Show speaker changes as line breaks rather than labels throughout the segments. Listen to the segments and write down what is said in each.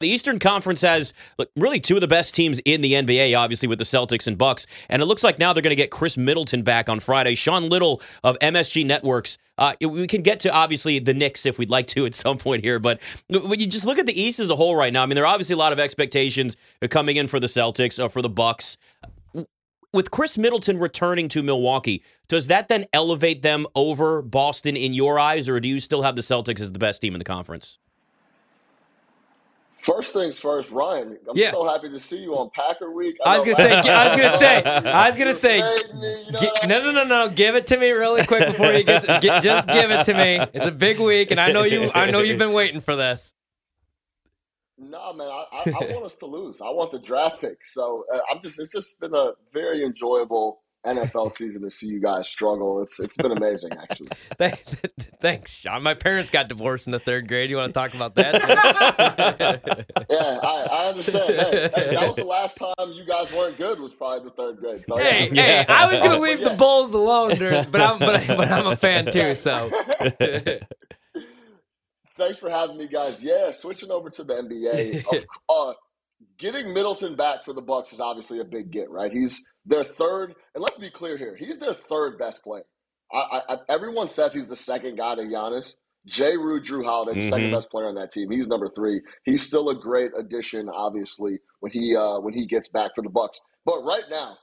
The Eastern Conference has look, really two of the best teams in the NBA, obviously with the Celtics and Bucks, and it looks like now they're going to get Khris Middleton back on Friday. Sean Little of MSG Networks. Uh, we can get to obviously the Knicks if we'd like to at some point here, but when you just look at the East as a whole right now, I mean, there are obviously a lot of expectations coming in for the Celtics or uh, for the Bucks. With Khris Middleton returning to Milwaukee, does that then elevate them over Boston in your eyes, or do you still have the Celtics as the best team in the conference?
First things first, Ryan. I'm yeah. so happy to see you on Packer Week.
I, I was gonna say. I was gonna say. I was gonna say. no, no, no, no. Give it to me really quick before you get, to, get. Just give it to me. It's a big week, and I know you. I know you've been waiting for this.
No, man. I, I, I want us to lose. I want the draft pick. So uh, I'm just. It's just been a very enjoyable NFL season to see you guys struggle. It's it's been amazing, actually.
Thanks, Sean. My parents got divorced in the third grade. You want to talk about that?
yeah, I, I understand. Hey, hey, that was the last time you guys weren't good. Was probably the third grade. So,
hey, yeah. hey, I was gonna leave yeah. the Bulls alone, during, but I'm but, I, but I'm a fan too. So.
Thanks for having me, guys. Yeah, switching over to the NBA. uh, getting Middleton back for the Bucks is obviously a big get, right? He's their third, and let's be clear here, he's their third best player. I, I, everyone says he's the second guy to Giannis. Jay Rue, Jrue Holiday, mm-hmm. second best player on that team. He's number three. He's still a great addition, obviously, when he uh, when he gets back for the Bucks. But right now,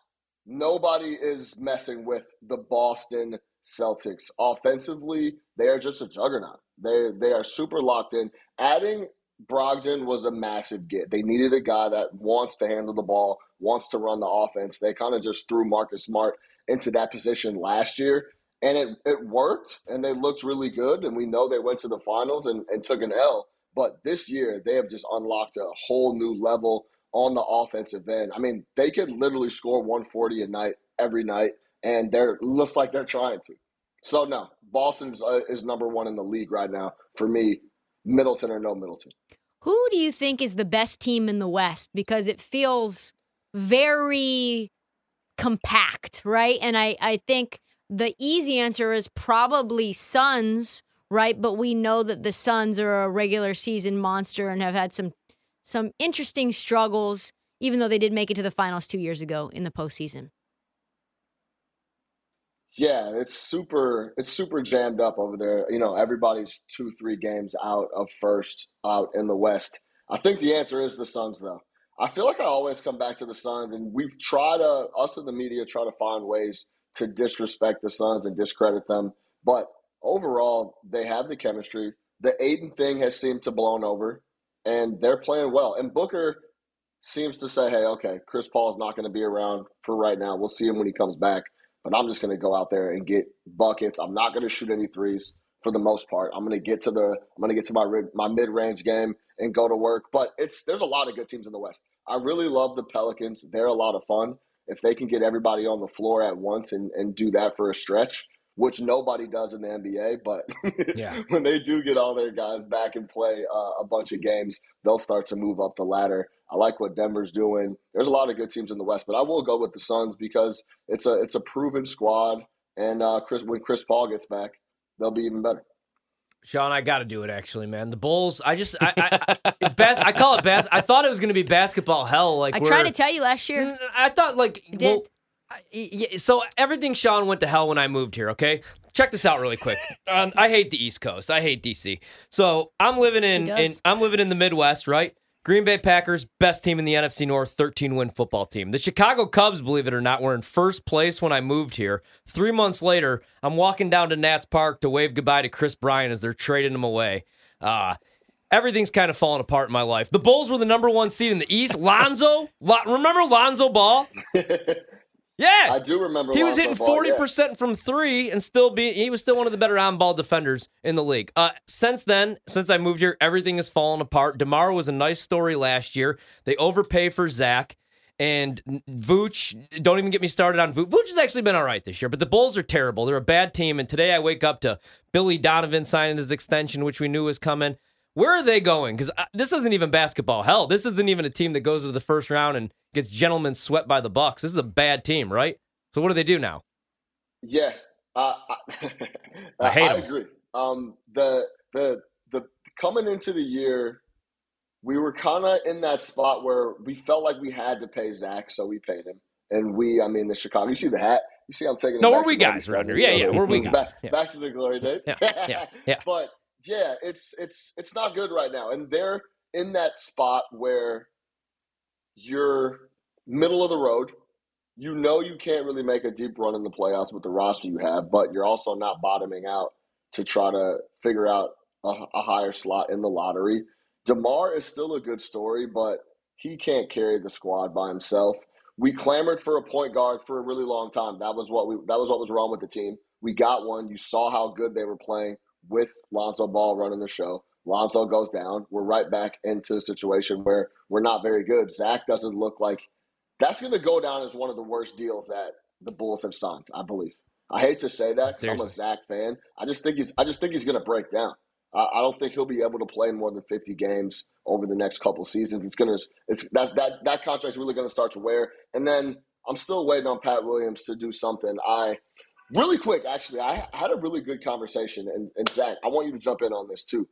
nobody is messing with the Boston Celtics. Offensively, they are just a juggernaut. They they are super locked in. Adding Brogdon was a massive get. They needed a guy that wants to handle the ball, wants to run the offense. They kind of just threw Marcus Smart into that position last year, and it, it worked, and they looked really good. And we know they went to the finals and, and took an L. But this year, they have just unlocked a whole new level on the offensive end. I mean, they could literally score 140 a night every night, and they're looks like they're trying to. So no, Boston uh, is number one in the league right now for me Middleton or no Middleton.
Who do you think is the best team in the West? Because it feels very compact, right? And I, I think the easy answer is probably Suns, right? But we know that the Suns are a regular season monster and have had some some interesting struggles, even though they did make it to the finals two years ago in the postseason.
Yeah, it's super. It's super jammed up over there. You know, everybody's two, three games out of first out in the West. I think the answer is the Suns, though. I feel like I always come back to the Suns, and we've tried to us in the media try to find ways to disrespect the Suns and discredit them. But overall, they have the chemistry. The Ayton thing has seemed to blown over, and they're playing well. And Booker seems to say, "Hey, okay, Chris Paul is not going to be around for right now. We'll see him when he comes back." But I'm just going to go out there and get buckets. I'm not going to shoot any threes for the most part. I'm going to get to the I'm going to get to my my mid range game and go to work. But it's there's a lot of good teams in the West. I really love the Pelicans. They're a lot of fun. If they can get everybody on the floor at once and, and do that for a stretch, which nobody does in the NBA. But yeah. when they do get all their guys back and play uh, a bunch of games, they'll start to move up the ladder. I like what Denver's doing. There's a lot of good teams in the West, but I will go with the Suns because it's a it's a proven squad, and uh, Chris when Chris Paul gets back, they'll be even better.
Sean, I got to do it actually, man. The Bulls, I just, I, I it's bas- I call it bas. I thought it was going to be basketball hell. Like
I tried to tell you last year.
I thought like, well, I, so everything Sean went to hell when I moved here. Okay, check this out really quick. Um, I hate the East Coast. I hate DC. So I'm living in, in I'm living in the Midwest, right? Green Bay Packers, best team in the NFC North, 13 win football team. The Chicago Cubs, believe it or not, were in first place when I moved here. Three months later, I'm walking down to Nats Park to wave goodbye to Kris Bryant as they're trading him away. Uh, everything's kind of falling apart in my life. The Bulls were the number one seed in the East. Lonzo, remember Lonzo Ball? Yeah,
I do remember.
He was hitting forty percent yeah. from three, and still be he was still one of the better on ball defenders in the league. Uh, since then, since I moved here, everything has fallen apart. DeMar was a nice story last year. They overpay for Zach. And Vooch, don't even get me started on Vooch. Vooch has actually been all right this year, but the Bulls are terrible. They're a bad team. And today I wake up to Billy Donovan signing his extension, which we knew was coming. Where are they going? Because uh, this isn't even basketball. Hell, this isn't even a team that goes to the first round and gets gentlemen swept by the Bucks. This is a bad team, right? So what do they do now?
Yeah, uh, I,
I, hate
I agree. Um, the the the coming into the year, we were kind of in that spot where we felt like we had to pay Zach, so we paid him. And we, I mean, the Chicago. You see the hat? You see, I'm taking.
No, we're we guys around here. Yeah, yeah, we're we guys.
Back,
yeah.
back to the glory days.
Yeah, yeah, yeah.
but yeah, it's it's it's not good right now, and they're in that spot where you're middle of the road. You know you can't really make a deep run in the playoffs with the roster you have, but you're also not bottoming out to try to figure out a, a higher slot in the lottery. DeMar is still a good story, but he can't carry the squad by himself. We clamored for a point guard for a really long time. That was what we that was what was wrong with the team. We got one. You saw how good they were playing with Lonzo Ball running the show. Lonzo goes down. We're right back into a situation where we're not very good. Zach doesn't look like that's going to go down as one of the worst deals that the Bulls have signed. I believe. I hate to say that. I'm a Zach fan. I just think he's. I just think he's going to break down. I, I don't think he'll be able to play more than 50 games over the next couple seasons. It's gonna. It's that that that contract's really going to start to wear. And then I'm still waiting on Pat Williams to do something. I really quick, actually, I had a really good conversation, and, and Zach, I want you to jump in on this too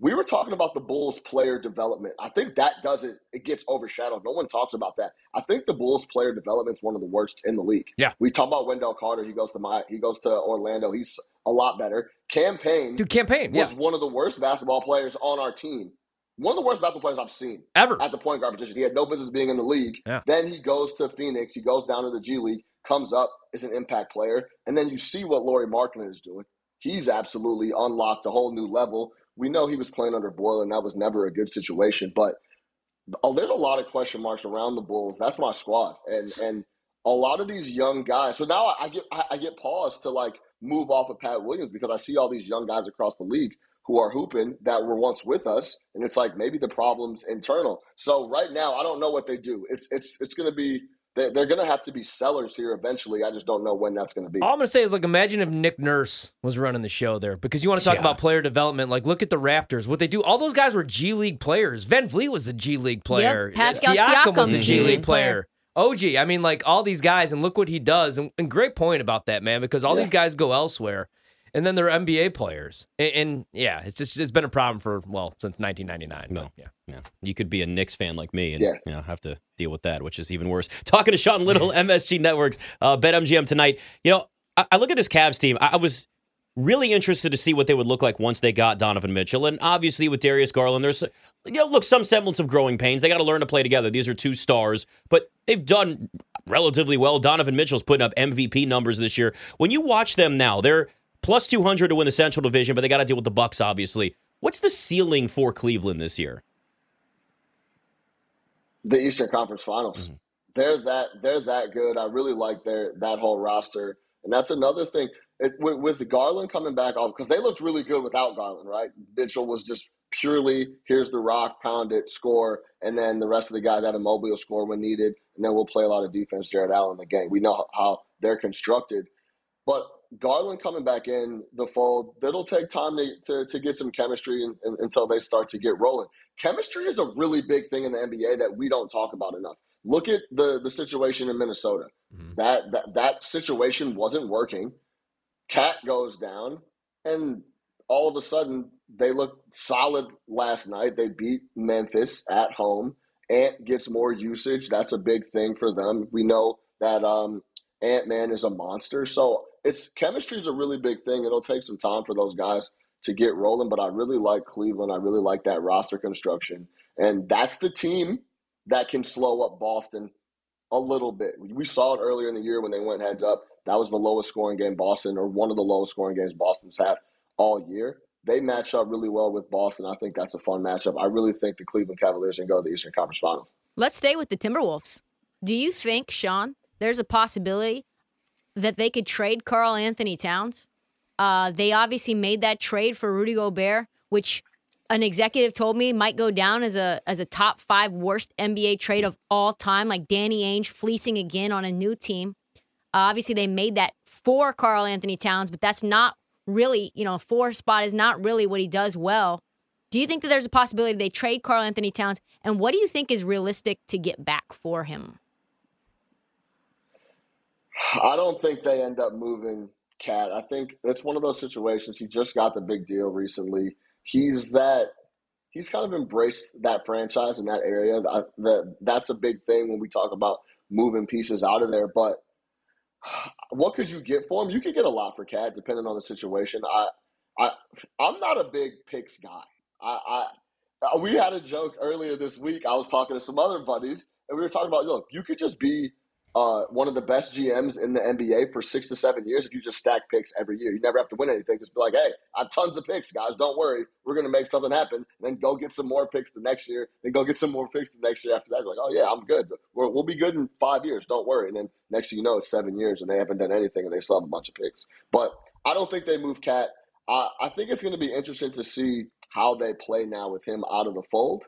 we were talking about the Bulls player development. I think that doesn't it gets overshadowed. No one talks about that. I think the Bulls player development is one of the worst in the league.
Yeah.
We talk about Wendell Carter. He goes to my he goes to Orlando. He's a lot better. Cam Payne,
Dude, Cam Payne
was
yeah.
one of the worst basketball players on our team. One of the worst basketball players I've seen
ever
at the point guard position. He had no business being in the league.
Yeah.
Then he goes to Phoenix. He goes down to the G League, comes up, is an impact player, and then you see what Lauri Markkanen is doing. He's absolutely unlocked a whole new level we know he was playing under Boyle, and that was never a good situation. But oh, there's a lot of question marks around the Bulls. That's my squad, and and a lot of these young guys. So now I get I get pause to like move off of Pat Williams because I see all these young guys across the league who are hooping that were once with us, and it's like maybe the problem's internal. So right now, I don't know what they do. It's it's it's going to be they're going to have to be sellers here eventually. I just don't know when that's going to be.
All I'm going to say is, like, imagine if Nick Nurse was running the show there because you want to talk yeah. about player development. Like, look at the Raptors. What they do, all those guys were G League players. VanVleet was a G League player.
Yep. Pascal
Siakam,
Siakam
was a G League player. OG, I mean, like, all these guys, and look what he does. And, and great point about that, man, because all yeah. these guys go elsewhere and then they're NBA players. And, and, yeah, it's just it's been a problem for well since 1999. No, yeah,
yeah. You could be a Knicks fan like me and yeah. you know have to deal with that, which is even worse. Talking to Sean Little, MSG Networks, uh, BetMGM tonight. You know, I, I, look at this Cavs team. I, I was really interested to see what they would look like once they got Donovan Mitchell, and obviously with Darius Garland, there's you know look some semblance of growing pains. They got to learn to play together. These are two stars, but they've done relatively well. Donovan Mitchell's putting up MVP numbers this year. When you watch them now, they're plus 200 to win the Central Division, but they got to deal with the Bucks obviously. What's the ceiling for Cleveland this year?
The Eastern Conference Finals. Mm-hmm. They're that they're that good. I really like their that whole roster. And that's another thing it, with, with Garland coming back off because they looked really good without Garland, right? Mitchell was just purely here's the rock, pound it, score, and then the rest of the guys have a mobile score when needed, and then we'll play a lot of defense. Jarrett Allen the game. We know how they're constructed, but Garland coming back in the fold, that'll take time to, to, to get some chemistry in, in, until they start to get rolling. Chemistry is a really big thing in the NBA that we don't talk about enough. Look at the, the situation in Minnesota. Mm-hmm. That, that that situation wasn't working. KAT goes down, and all of a sudden they look solid last night. They beat Memphis at home. Ant gets more usage. That's a big thing for them. We know that um, Ant Man is a monster. So it's chemistry is a really big thing. It'll take some time for those guys to get rolling, but I really like Cleveland. I really like that roster construction. And that's the team that can slow up Boston a little bit. We saw it earlier in the year when they went heads up. That was the lowest scoring game Boston, or one of the lowest scoring games Boston's had all year. They match up really well with Boston. I think that's a fun matchup. I really think the Cleveland Cavaliers can go to the Eastern Conference Finals.
Let's stay with the Timberwolves. Do you think, Sean, there's a possibility that they could trade Karl-Anthony Towns. Uh, they obviously made that trade for Rudy Gobert, which an executive told me might go down as a as a top five worst NBA trade of all time, like Danny Ainge fleecing again on a new team. Uh, obviously, they made that for Karl-Anthony Towns, but that's not really, you know, four spot is not really what he does well. Do you think that there's a possibility they trade Karl-Anthony Towns? And what do you think is realistic to get back for him?
I don't think they end up moving KAT. I think it's one of those situations. He just got the big deal recently. He's that he's kind of embraced that franchise in that area. I, that that's a big thing when we talk about moving pieces out of there. But what could you get for him? You could get a lot for KAT, depending on the situation. I, I, I'm not a big picks guy. I, I, we had a joke earlier this week. I was talking to some other buddies, and we were talking about, look, you could just be uh, one of the best GMs in the NBA for six to seven years if you just stack picks every year. You never have to win anything. Just be like, hey, I have tons of picks, guys. Don't worry. We're going to make something happen. then go get some more picks the next year. Then go get some more picks the next year after that. Like, oh, yeah, I'm good. we will be good in five years. Don't worry. And then next thing you know, it's seven years and they haven't done anything and they still have a bunch of picks. But I don't think they move KAT. I, I think it's going to be interesting to see how they play now with him out of the fold.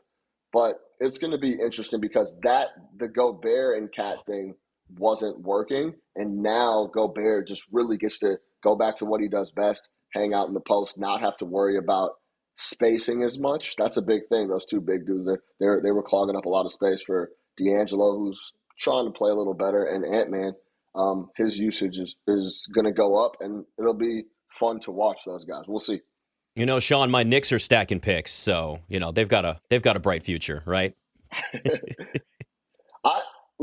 But it's going to be interesting because that, the Gobert and KAT thing, wasn't working. And now Gobert just really gets to go back to what he does best, hang out in the post, not have to worry about spacing as much. That's a big thing. Those two big dudes, they're, they're, they were clogging up a lot of space for D'Angelo, who's trying to play a little better, and Ant Man. Um, his usage is, is going to go up, and it'll be fun to watch those guys. We'll see.
You know, Sean, my Knicks are stacking picks, so you know they've got a they've got a bright future, right?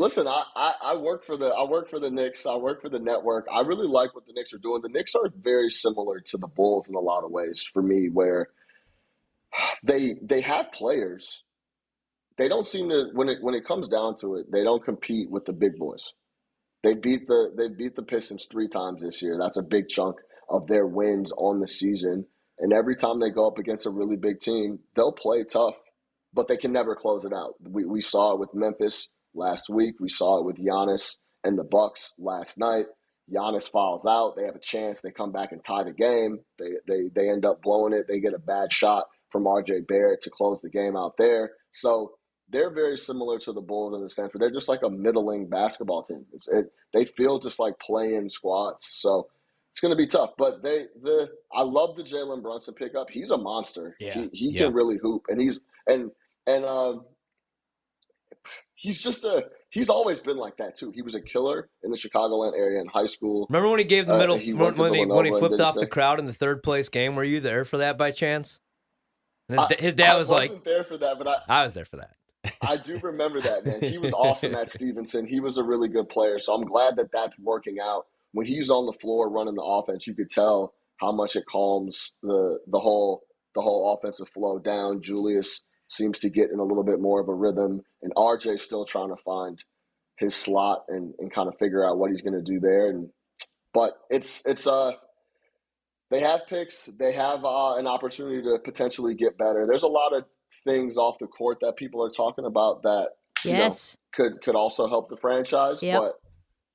Listen, I, I, I, work for the I work for the Knicks. I work for the network. I really like what the Knicks are doing. The Knicks are very similar to the Bulls in a lot of ways for me, where they they have players. They don't seem to when it when it comes down to it, they don't compete with the big boys. They beat the they beat the Pistons three times this year. That's a big chunk of their wins on the season. And every time they go up against a really big team, they'll play tough, but they can never close it out. We we saw it with Memphis last week. We saw it with Giannis and the Bucks last night. Giannis falls out. They have a chance. They come back and tie the game. They they they end up blowing it. They get a bad shot from RJ Barrett to close the game out there. So they're very similar to the Bulls in the sense where they're just like a middling basketball team. It's it, they feel just like playing squads. So it's going to be tough. But they the I love the Jalen Brunson pickup. He's a monster. Yeah. He, he yeah. can really hoop, and he's and and um, he's just a he's always been like that too. He was a killer in the Chicagoland area in high school.
Remember when he gave the uh, middle uh, he when, when, he, when he flipped off the crowd in the third place game? Were you there for that by chance? His, I, his, dad
I
was like,
there for that, but I,
I was there for that.
I do remember that man. He was awesome at Stevenson. He was a really good player, so I'm glad that that's working out. When he's on the floor running the offense, you could tell how much it calms the the whole the whole offensive flow down. Julius seems to get in a little bit more of a rhythm, and RJ still trying to find his slot and, and kind of figure out what he's going to do there. And but it's it's uh they have picks, they have uh, an opportunity to potentially get better. There's a lot of things off the court that people are talking about that yes know, could could also help the franchise, yep. but.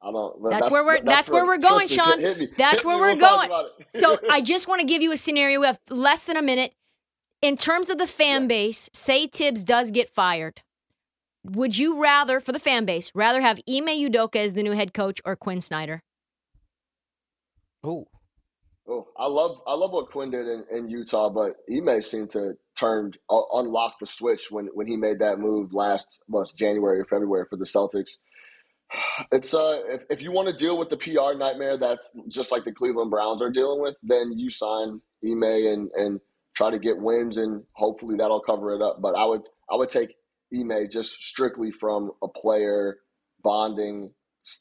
I don't,
that's, that's, where we're. That's, that's where, where, we're going, Sean. Hit, hit that's where we're going. so I just want to give you a scenario. We have less than a minute. In terms of the fan yeah. base, say Thibs does get fired. Would you rather, for the fan base, rather have Ime Udoka as the new head coach or Quin Snyder?
Oh, oh, I love I love what Quinn did in, in Utah, but Ime seemed to turn uh, unlock the switch when when he made that move last was January or February for the Celtics. It's uh, if, if you want to deal with the PR nightmare that's just like the Cleveland Browns are dealing with, then you sign Ime and and try to get wins, and hopefully that'll cover it up. But I would I would take Ime just strictly from a player bonding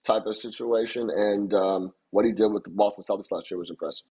type of situation, and um, what he did with the Boston Celtics last year was impressive.